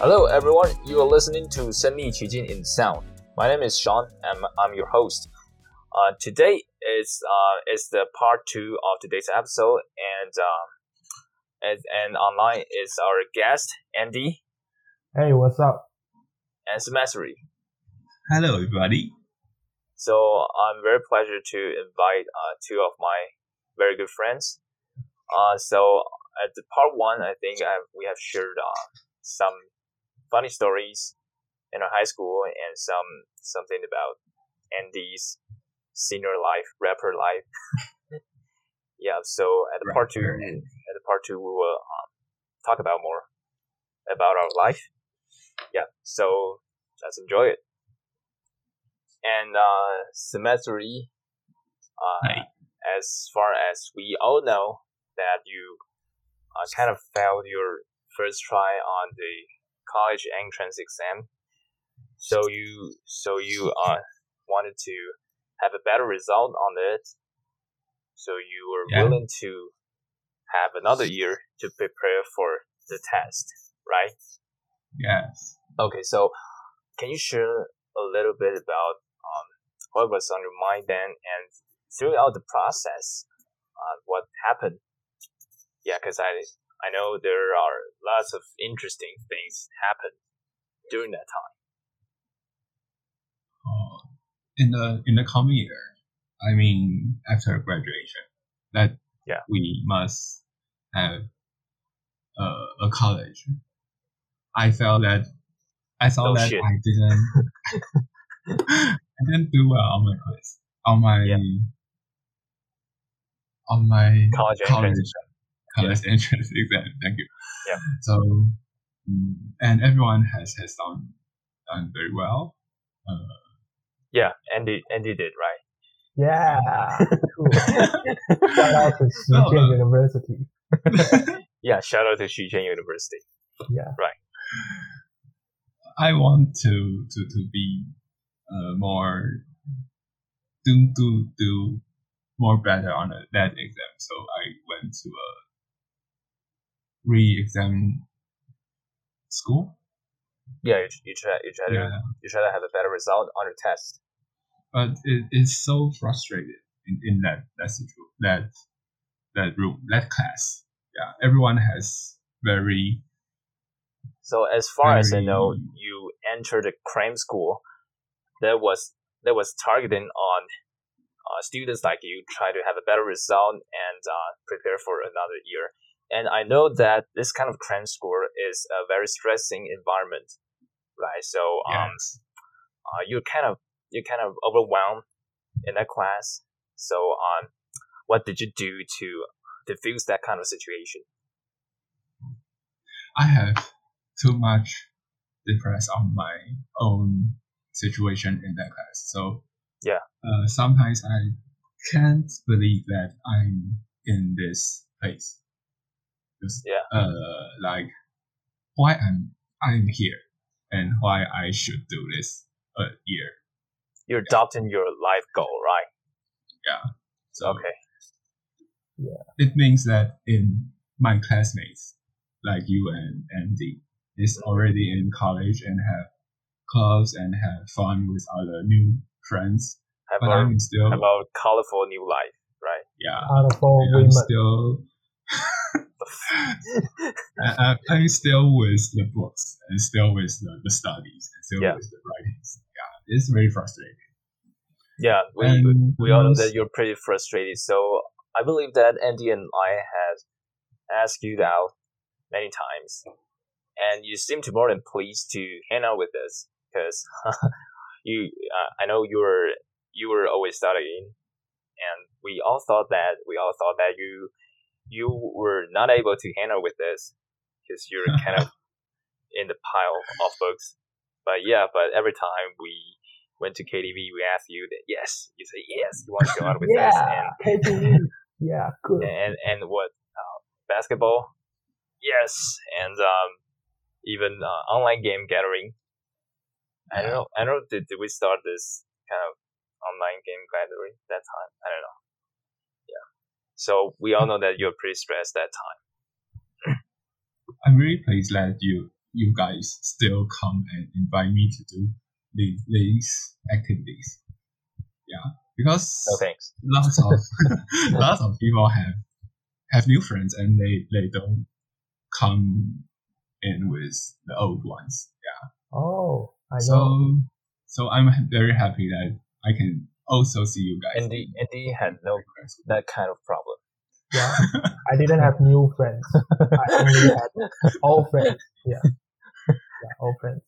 Hello, everyone. You are listening to 身临其境 in Sound. My name is Sean, and I'm your host. Uh, today is uh, is the part two of today's episode, and um, and, and online is our guest Andy Hey, what's up? and Semestry. Hello, everybody. So I'm very pleasure to invite uh, two of my very good friends. Uh, so at the part one, I think I, we have shared uh, some funny stories in our high school and some something about Andy's senior life, rapper life. yeah. So at the part two, at the part two, we will um, talk about more about our life. Yeah. So let's enjoy it. And uh, semestery, uh, Hi. as far as we all know that you uh, kind of failed your first try on the college entrance exam. So you so you uh, wanted to have a better result on it. So you were Yeah. willing to have another year to prepare for the test, right? Yes. Okay, so can you share a little bit about um, what was on your mind then and throughout the process, uh, what happened? Yeah, because I I know there are lots of interesting things happen during that time. Uh, in the in the coming year, I mean, after graduation, that Yeah. we must have uh, a college. I felt that I thought Oh, that shit. I didn't I didn't do well on my quiz on my Yeah. on my College college entrance college entrance exam. Thank you. Yeah. So, mm, and everyone has has done done very well. Uh, Yeah, Andy Andy did right. Yeah. Cool. Shout out to No, Xijian no. University. Yeah, shout out to Xijian University. Yeah. Right. I want to to to be uh, more do do do more better on the, that exam. So I went to a re-exam school. Yeah, you, you try you try to you try to have a better result on your test. but it is so frustrated in, in that that situ- that that room that class. Yeah, everyone has very So as far as I know, you entered the cram school that was that was targeting on uh, students like you try to have a better result and uh, prepare for another year. And I know that this kind of cram school is a very stressing environment, right? So um, yes. uh, you're kind of you're kind of overwhelmed in that class. So um, what did you do to diffuse that kind of situation? I have too much depressed on my own situation in that class. So Yeah. uh, sometimes I can't believe that I'm in this place. Just, Yeah. Uh, like why I'm I'm here and why I should do this a year. You're adopting your life goal, right? Yeah. So Okay. Yeah. It means that in my classmates, like you and Andy, is already in college and have clubs and have fun with other new friends. Have But a I'm still, have a colorful new life, right? yeah, Colorful I'm women. still, I, I- I'm still with the books and still with the, the studies and still Yeah. with the writings. Yeah, it's very frustrating. Yeah, we And we all know that you're pretty frustrated. So I believe that Andy and I have asked you out many times, and you seem to more than pleased to hang out with us because you. Uh, I know you were you were always studying, and we all thought that we all thought that you you were not able to handle with this because you're kind of in the pile of books. But yeah, but every time we went to KTV, we asked you that yes, you say yes, you want to go out with us, Yeah. KTV. Yeah. Good. and and and what uh, basketball, yes, and um, even uh, online game gathering. I don't know. I don't know. Did, did we start this kind of online game gathering that time? I don't know. Yeah. So we all know that you're pretty stressed that time. I'm really pleased that you you guys still come and invite me to do these, these activities. Yeah, because No thanks. lots of lots of people have have new friends and they they don't come in with the old ones. Yeah. Oh, I know. So so I'm very happy that I can also see you guys. Andy, Andy had no that kind of problem. yeah, I didn't have new friends. I only had old friends. Yeah, yeah, old friends.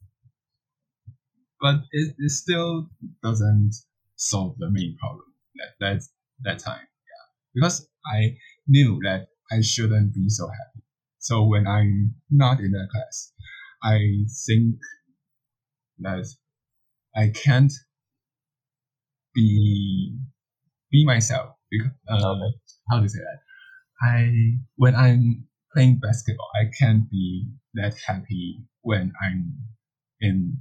but it, it still doesn't solve the main problem that that that time. Yeah, because I knew that I shouldn't be so happy. So when I'm not in that class, I think that I can't be be myself. Because, uh, Okay. How to say that? I when I'm playing basketball, I can't be that happy when I'm in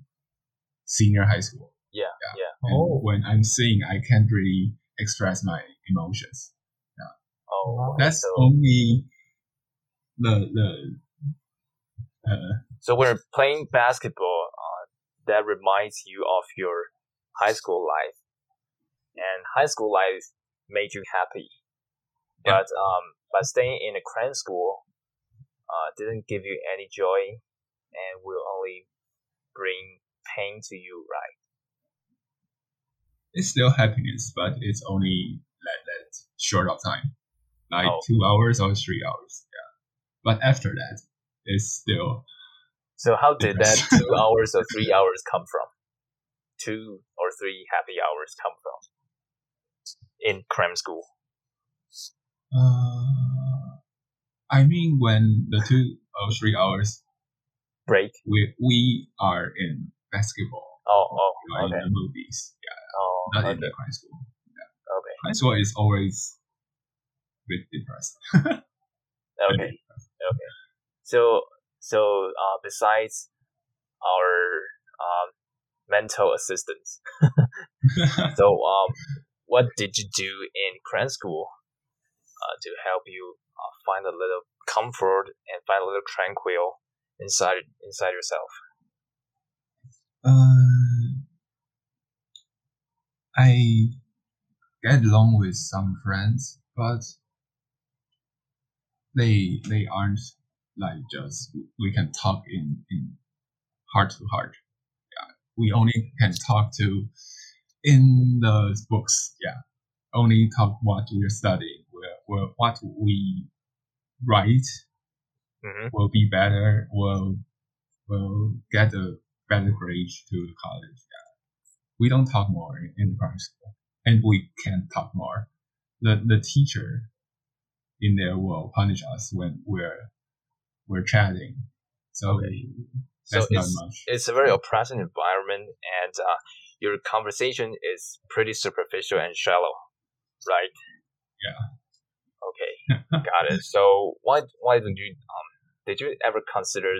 senior high school. Yeah, Yeah. yeah. And Oh. when I'm singing, I can't really express my emotions. Yeah. Oh, That's so, only the the uh, so when you're playing basketball, uh, that reminds you of your high school life, and high school life made you happy. Yeah. But um, but staying in a cram school, uh, didn't give you any joy, and will only bring pain to you, right? it's still happiness, but it's only that that short of time, like Oh. two hours or three hours. Yeah, but after that, it's still So how did that two hours or three hours come from? Two or three happy hours come from in cram school. Uh, I mean, when the two or three hours Break. we we are in basketball, Oh, oh, we are okay. in the movies, yeah, Oh, not okay. in the high school. Okay. High school is always a bit depressed. Okay. Okay. So, so uh, besides our um, mental assistance, so um, what did you do in cram school uh, to help you uh, find a little comfort and find a little tranquil inside inside yourself? uh, I get along with some friends, but they they aren't like just we can talk in in heart to heart. Yeah, we only can talk to in the books. Yeah, only talk what we're studying. We're, we're what we write hmm will be better. Will will get a better grade to the college. Yeah. We don't talk more in, in the primary school, and we can't talk more. The the teacher in there will punish us when we're we're chatting. So Okay. So not it's much. it's a very oppressive environment, and uh, your conversation is pretty superficial and shallow, right? Yeah. Okay, got it. So why why did you um did you ever consider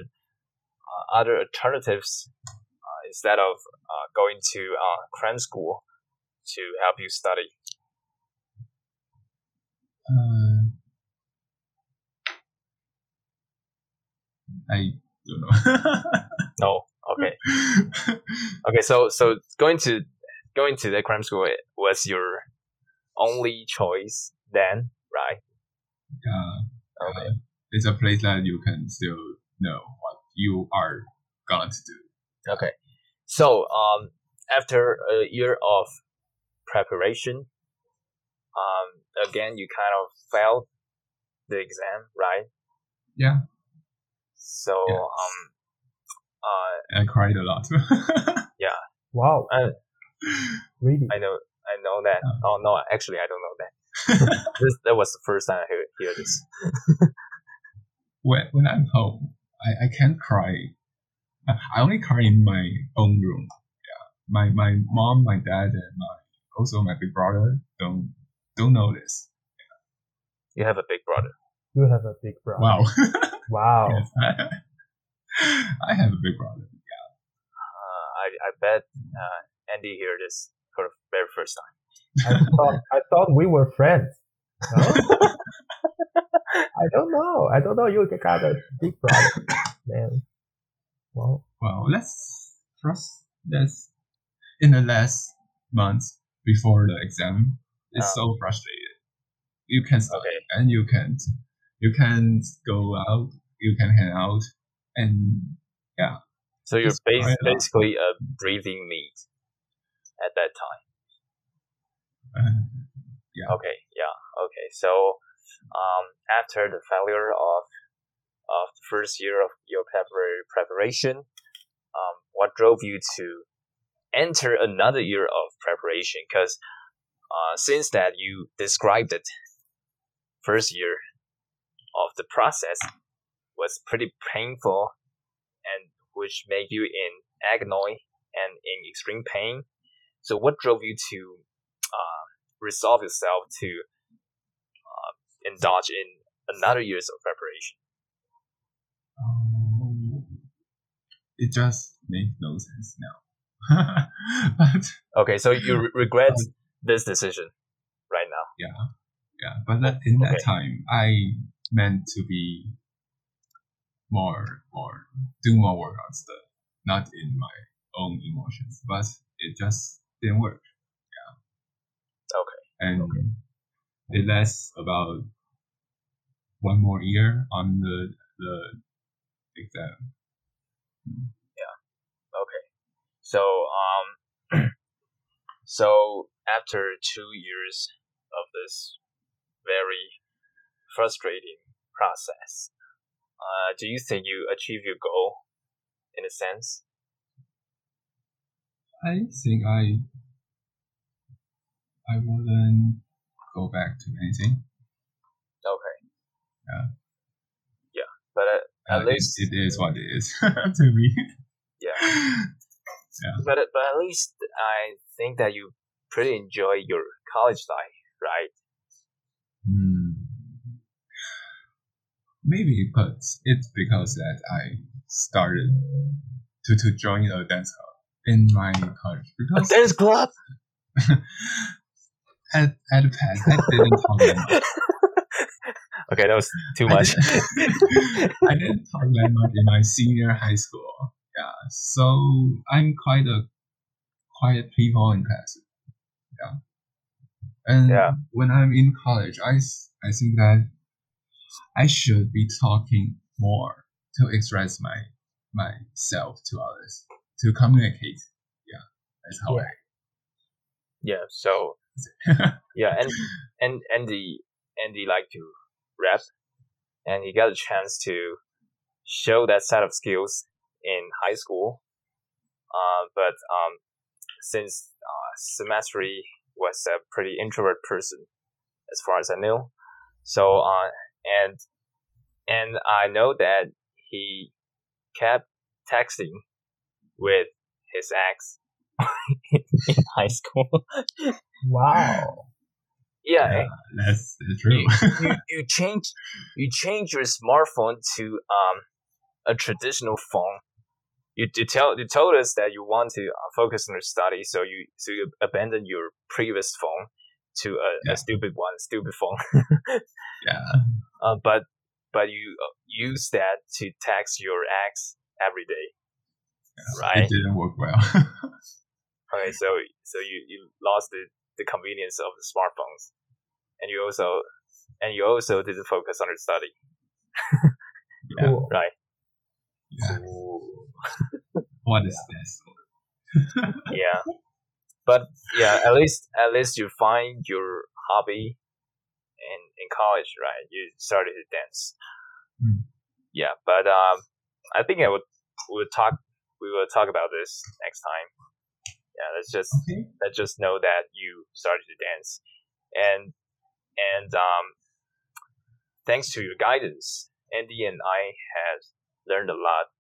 uh, other alternatives uh, instead of uh, going to uh, cram school to help you study? Uh, I don't know. No. Okay. Okay. So so going to going to the cram school was your only choice then, right? yeah, Okay. uh, it's a place that you can still know what you are gonna do. Okay. So, um, after a year of preparation, um, again, you kind of failed the exam, right? Yeah, So, Yeah. um, uh, I cried a lot. Yeah. Wow, I, really? I know, I know that. Uh. Oh no, actually, I don't know that. this that was the first time I hear, hear this. when when I'm home, I, I can't cry. I I only cry in my own room. Yeah, my my mom, my dad, and my also my big brother don't don't know this. Yeah. You have a big brother. You have a big brother. Wow, Wow. Yes. I have a big brother. Uh, I I bet uh, Andy hear this for the very first time. I thought I thought we were friends. No? I don't know. I don't know. You got a big brother, man. Well, well, let's first let's in the last months before the exam, it's Oh. so frustrated. You can study Okay. and you can't you can go out, you can hang out, and yeah. So you're bas- quite a lot. basically a breathing meat at that time. uh, Okay, yeah, okay. So, um, after the failure of of the first year of your prepar- preparation, um, what drove you to enter another year of preparation? Because uh, since that you described it, first year of the process was pretty painful and which made you in agony and in extreme pain. So, what drove you to uh, resolve yourself to uh, indulge in another years of preparation? um, it just makes no sense now. but Okay, so you re- regret this decision right now. yeah, yeah. But that, in that time, I meant to be more, more, do more work on stuff, not in my own emotions. But it just didn't work. Yeah. Okay. And okay. it lasts about one more year on the the exam. Yeah. Okay, so um, so after two years of this very frustrating process, uh, do you think you achieve your goal in a sense? I think I I wouldn't go back to anything. Okay. Yeah. Yeah, but at, Uh, at it- least it is what it is to me. yeah. But but at least I think that you pretty enjoy your college life, right? Hmm. Maybe, but it's because that I started to, to join a dance club in my college A because dance club. at at the past I didn't talk that much. Okay, that was too much. I didn't talk that much in my senior high school. Yeah, so I'm quite a quiet people in class. Yeah, and Yeah. when I'm in college, I, I think that I should be talking more to express my myself to others to communicate. Yeah, that's how Yeah. yeah. So yeah, and and Andy Andy like to rap, and he got a chance to show that set of skills in high school. Uh, but um, since uh, Semestry was a pretty introvert person, as far as I knew, so uh, and and I know that he kept texting with his ex in high school. wow. yeah, yeah, that's, that's true. you you change you change your smartphone to um a traditional phone. You, you tell you told us that you want to uh, focus on your study, so you so you abandon your previous phone to a, Yeah. a stupid one, stupid phone. yeah, uh, but but you uh, use that to text your ex every day, right? it didn't work well. Okay, so so you, you lost the, the convenience of the smartphones, and you also and you also didn't focus on your study, yeah, Cool. right? yeah. What is this? yeah but yeah at least at least you find your hobby in in college right you started to dance Mm. yeah but um i think i would we would talk we will talk about this next time yeah let's just Okay. let's just know that you started to dance and and um thanks to your guidance andy and i have learned a lot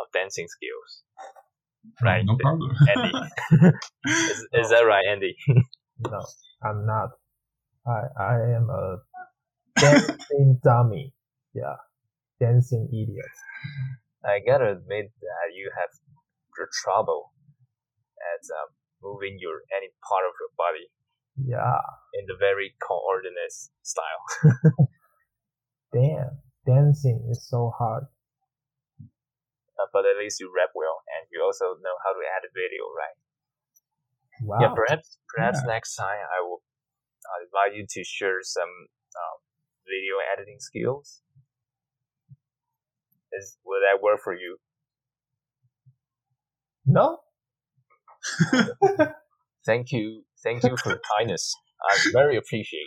of dancing skills Right. No problem. Andy. is, is that right andy No, I'm not. I I am a dancing dummy. Yeah, dancing idiot. I gotta admit that you have your trouble at um, moving your any part of your body Yeah, in the very coordinate style. damn, dancing is so hard. uh, but at least you rap well, and you also know how to edit video, right? Wow. Yeah, perhaps perhaps Yeah. next time I will uh, invite you to share some um, video editing skills. Is will that work for you? No? Thank you, thank you for your kindness. I very appreciate.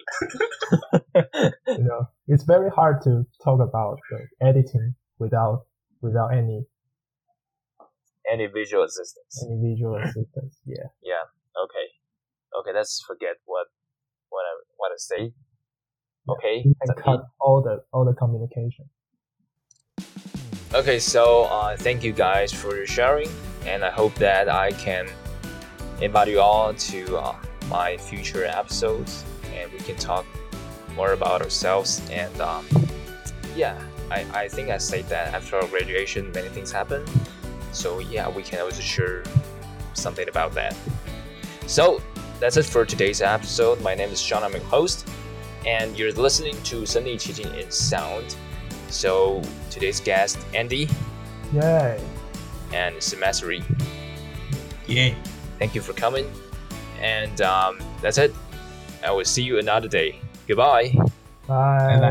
you know, it's very hard to talk about the editing without without any Any visual assistance? any visual assistance. Yeah. Yeah. Okay. Okay. Let's forget what what I say. Okay. And cut all the all the communication. Okay, so uh, thank you guys for your sharing, and I hope that I can invite you all to uh, my future episodes, and we can talk more about ourselves. And um, yeah, I, I think I said that after our graduation, many things happen. So yeah, we can also share something about that. So that's it for today's episode. My name is Sean, I'm your host, and you're listening to Sunday Teaching in Sound. So today's guest, Andy. Yay. And Semestri. Yay. Thank you for coming. And um, that's it. I will see you another day. Goodbye. Bye. Bye.